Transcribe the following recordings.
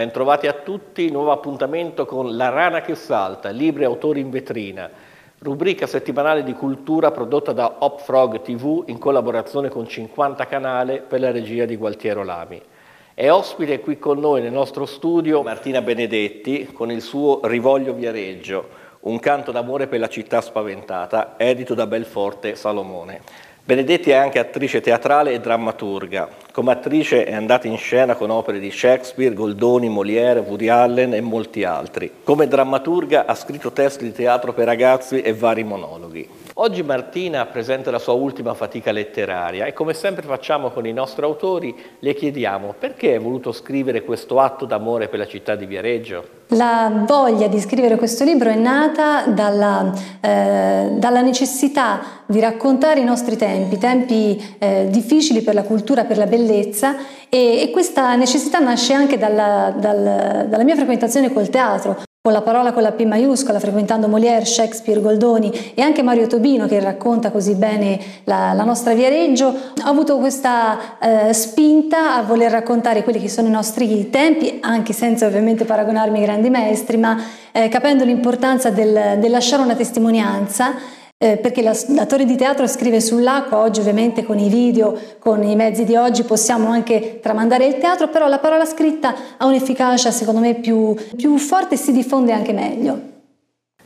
Bentrovati a tutti, nuovo appuntamento con La Rana che Salta, libri autori in vetrina, rubrica settimanale di cultura prodotta da Hopfrog TV in collaborazione con 50 Canale per la regia di Gualtiero Lami. È ospite qui con noi nel nostro studio Martina Benedetti con il suo Rivoglio Viareggio, un canto d'amore per la città spaventata, edito da Belforte Salomone. Benedetti è anche attrice teatrale e drammaturga. Come attrice è andata in scena con opere di Shakespeare, Goldoni, Molière, Woody Allen e molti altri. Come drammaturga ha scritto testi di teatro per ragazzi e vari monologhi. Oggi Martina presenta la sua ultima fatica letteraria e come sempre facciamo con i nostri autori le chiediamo perché hai voluto scrivere questo atto d'amore per la città di Viareggio? La voglia di scrivere questo libro è nata dalla, eh, dalla necessità di raccontare i nostri tempi, tempi eh, difficili per la cultura, per la bellezza e, e questa necessità nasce anche dalla, dal, dalla mia frequentazione col teatro con la parola con la P maiuscola, frequentando Molière, Shakespeare, Goldoni e anche Mario Tobino che racconta così bene la, la nostra Viareggio, ho avuto questa eh, spinta a voler raccontare quelli che sono i nostri tempi, anche senza ovviamente paragonarmi ai grandi maestri, ma eh, capendo l'importanza del, del lasciare una testimonianza eh, perché l'attore di teatro scrive sull'acqua, oggi ovviamente con i video, con i mezzi di oggi possiamo anche tramandare il teatro, però la parola scritta ha un'efficacia secondo me più, più forte e si diffonde anche meglio.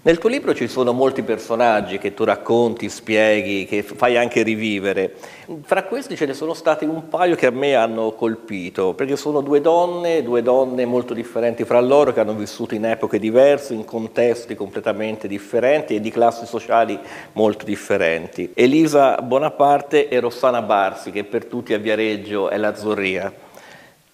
Nel tuo libro ci sono molti personaggi che tu racconti, spieghi, che fai anche rivivere. Fra questi ce ne sono stati un paio che a me hanno colpito, perché sono due donne, due donne molto differenti fra loro, che hanno vissuto in epoche diverse, in contesti completamente differenti e di classi sociali molto differenti. Elisa Bonaparte e Rossana Barsi, che per tutti a Viareggio è la Zorria.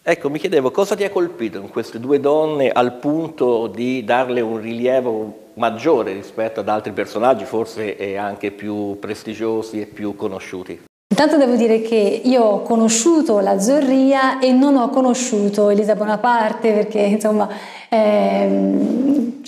Ecco, mi chiedevo cosa ti ha colpito in queste due donne al punto di darle un rilievo maggiore rispetto ad altri personaggi, forse anche più prestigiosi e più conosciuti. Intanto devo dire che io ho conosciuto la Zorria e non ho conosciuto Elisa Bonaparte perché insomma eh,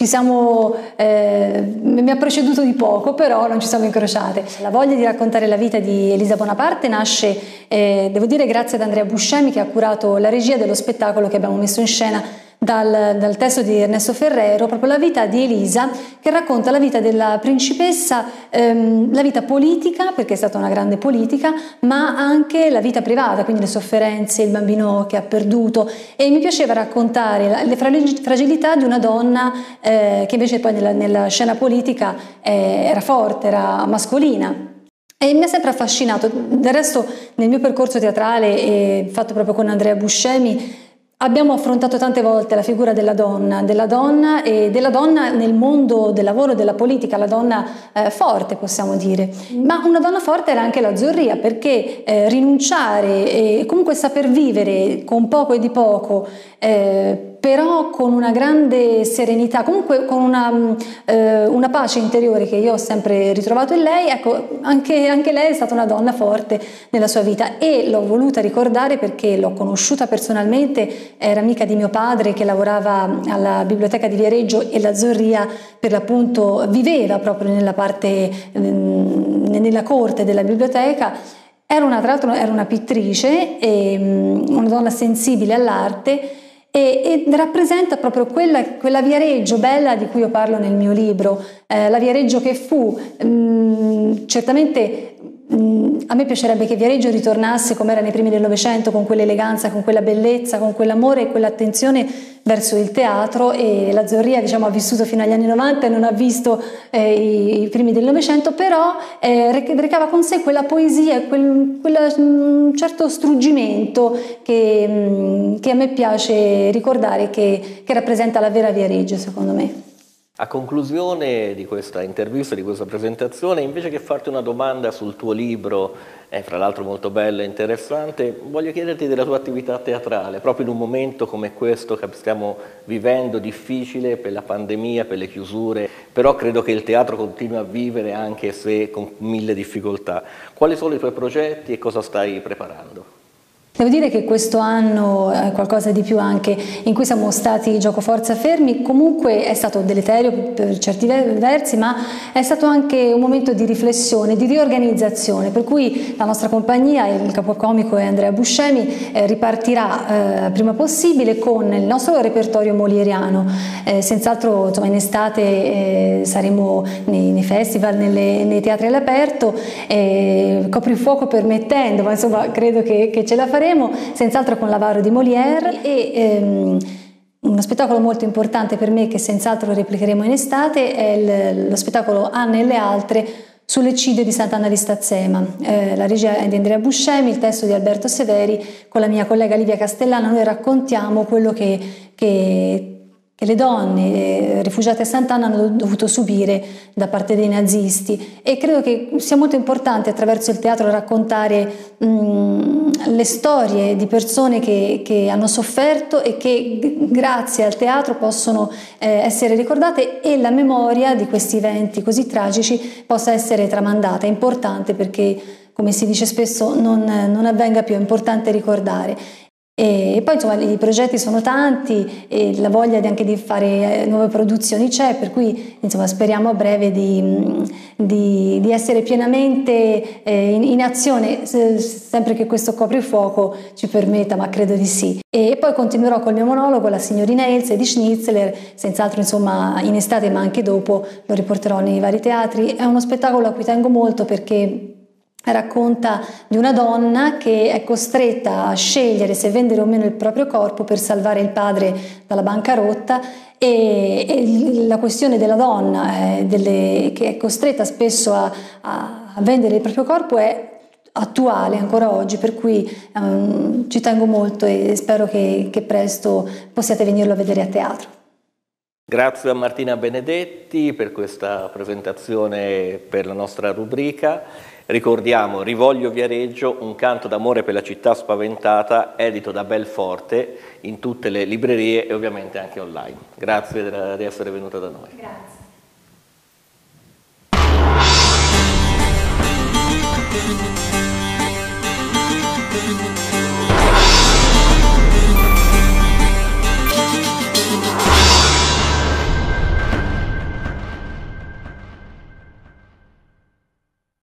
ci siamo, eh, mi ha preceduto di poco però non ci siamo incrociate. La voglia di raccontare la vita di Elisa Bonaparte nasce, eh, devo dire, grazie ad Andrea Buscemi che ha curato la regia dello spettacolo che abbiamo messo in scena dal, dal, testo di Ernesto Ferrero, proprio la vita di Elisa, che racconta la vita della principessa, ehm, la vita politica, perché è stata una grande politica, ma anche la vita privata, quindi le sofferenze, il bambino che ha perduto. E mi piaceva raccontare la, le fragilità di una donna eh, che invece poi nella, nella scena politica eh, era forte, era mascolina. E mi ha sempre affascinato. Del resto, nel mio percorso teatrale, eh, fatto proprio con Andrea Buscemi, Abbiamo affrontato tante volte la figura della donna, della donna e della donna nel mondo del lavoro, della politica, la donna eh, forte possiamo dire. Ma una donna forte era anche la Zorria perché eh, rinunciare e comunque saper vivere con poco e di poco eh, però con una grande serenità, comunque con una, eh, una, pace interiore che io ho sempre ritrovato in lei, ecco, anche, anche, lei è stata una donna forte nella sua vita e l'ho voluta ricordare perché l'ho conosciuta personalmente, era amica di mio padre che lavorava alla biblioteca di Viareggio e la Zorria per l'appunto viveva proprio nella parte, nella corte della biblioteca. Era una, tra l'altro era una pittrice, e, una donna sensibile all'arte e, e rappresenta proprio quella, quella, Viareggio bella di cui io parlo nel mio libro, eh, la Viareggio che fu, mh, mm, certamente a me piacerebbe che Viareggio ritornasse come era nei primi del Novecento, con quell'eleganza, con quella bellezza, con quell'amore e quell'attenzione verso il teatro e la Zorria diciamo, ha vissuto fino agli anni 90 e non ha visto eh, i, primi del Novecento, però eh, recava con sé quella poesia, quel, quel um, certo struggimento che, um, che, a me piace ricordare, che, che rappresenta la vera Viareggio secondo me. A conclusione di questa intervista, di questa presentazione, invece che farti una domanda sul tuo libro, eh, fra l'altro molto bello e interessante, voglio chiederti della tua attività teatrale, proprio in un momento come questo che stiamo vivendo, difficile per la pandemia, per le chiusure, però credo che il teatro continui a vivere anche se con mille difficoltà. Quali sono i tuoi progetti e cosa stai preparando? Devo dire che questo anno, eh, qualcosa di più anche, in cui siamo stati gioco forza fermi, comunque è stato deleterio per certi versi, ma è stato anche un momento di riflessione, di riorganizzazione, per cui la nostra compagnia, il capocomico è Andrea Buscemi, eh, ripartirà eh, prima possibile con il nostro repertorio molieriano. Eh, senz'altro insomma, in estate eh, saremo nei, nei festival, nelle, nei teatri all'aperto, eh, coprifuoco permettendo, ma insomma credo che, che ce la faremo, senz'altro con l'avaro di Molière e ehm, uno spettacolo molto importante per me che senz'altro replicheremo in estate è il, lo spettacolo Anne e le altre sull'eccidio di Sant'Anna di Stazzema. Eh, la regia è di Andrea Buscemi, il testo di Alberto Severi, con la mia collega Livia Castellana noi raccontiamo quello che, che che le donne eh, rifugiate a Sant'Anna hanno dovuto subire da parte dei nazisti e credo che sia molto importante attraverso il teatro raccontare mh, le storie di persone che, che, hanno sofferto e che grazie al teatro possono eh, essere ricordate e la memoria di questi eventi così tragici possa essere tramandata. È importante perché come si dice spesso non, non avvenga più, è importante ricordare. E poi insomma i progetti sono tanti e la voglia anche di fare eh, nuove produzioni c'è, per cui insomma speriamo a breve di, mm, di, di essere pienamente eh, in, in, azione, sempre che questo coprifuoco ci permetta, ma credo di sì. E poi continuerò col mio monologo, la signorina Elsa di Schnitzler, senz'altro insomma in estate ma anche dopo lo riporterò nei vari teatri. È uno spettacolo a cui tengo molto perché racconta di una donna che è costretta a scegliere se vendere o meno il proprio corpo per salvare il padre dalla bancarotta e, e la questione della donna eh, delle, che è costretta spesso a, a, vendere il proprio corpo è attuale ancora oggi per cui um, ci tengo molto e spero che, che presto possiate venirlo a vedere a teatro. Grazie a Martina Benedetti per questa presentazione per la nostra rubrica. Ricordiamo Rivoglio Viareggio, un canto d'amore per la città spaventata, edito da Belforte in tutte le librerie e ovviamente anche online. Grazie di essere venuta da noi. Grazie.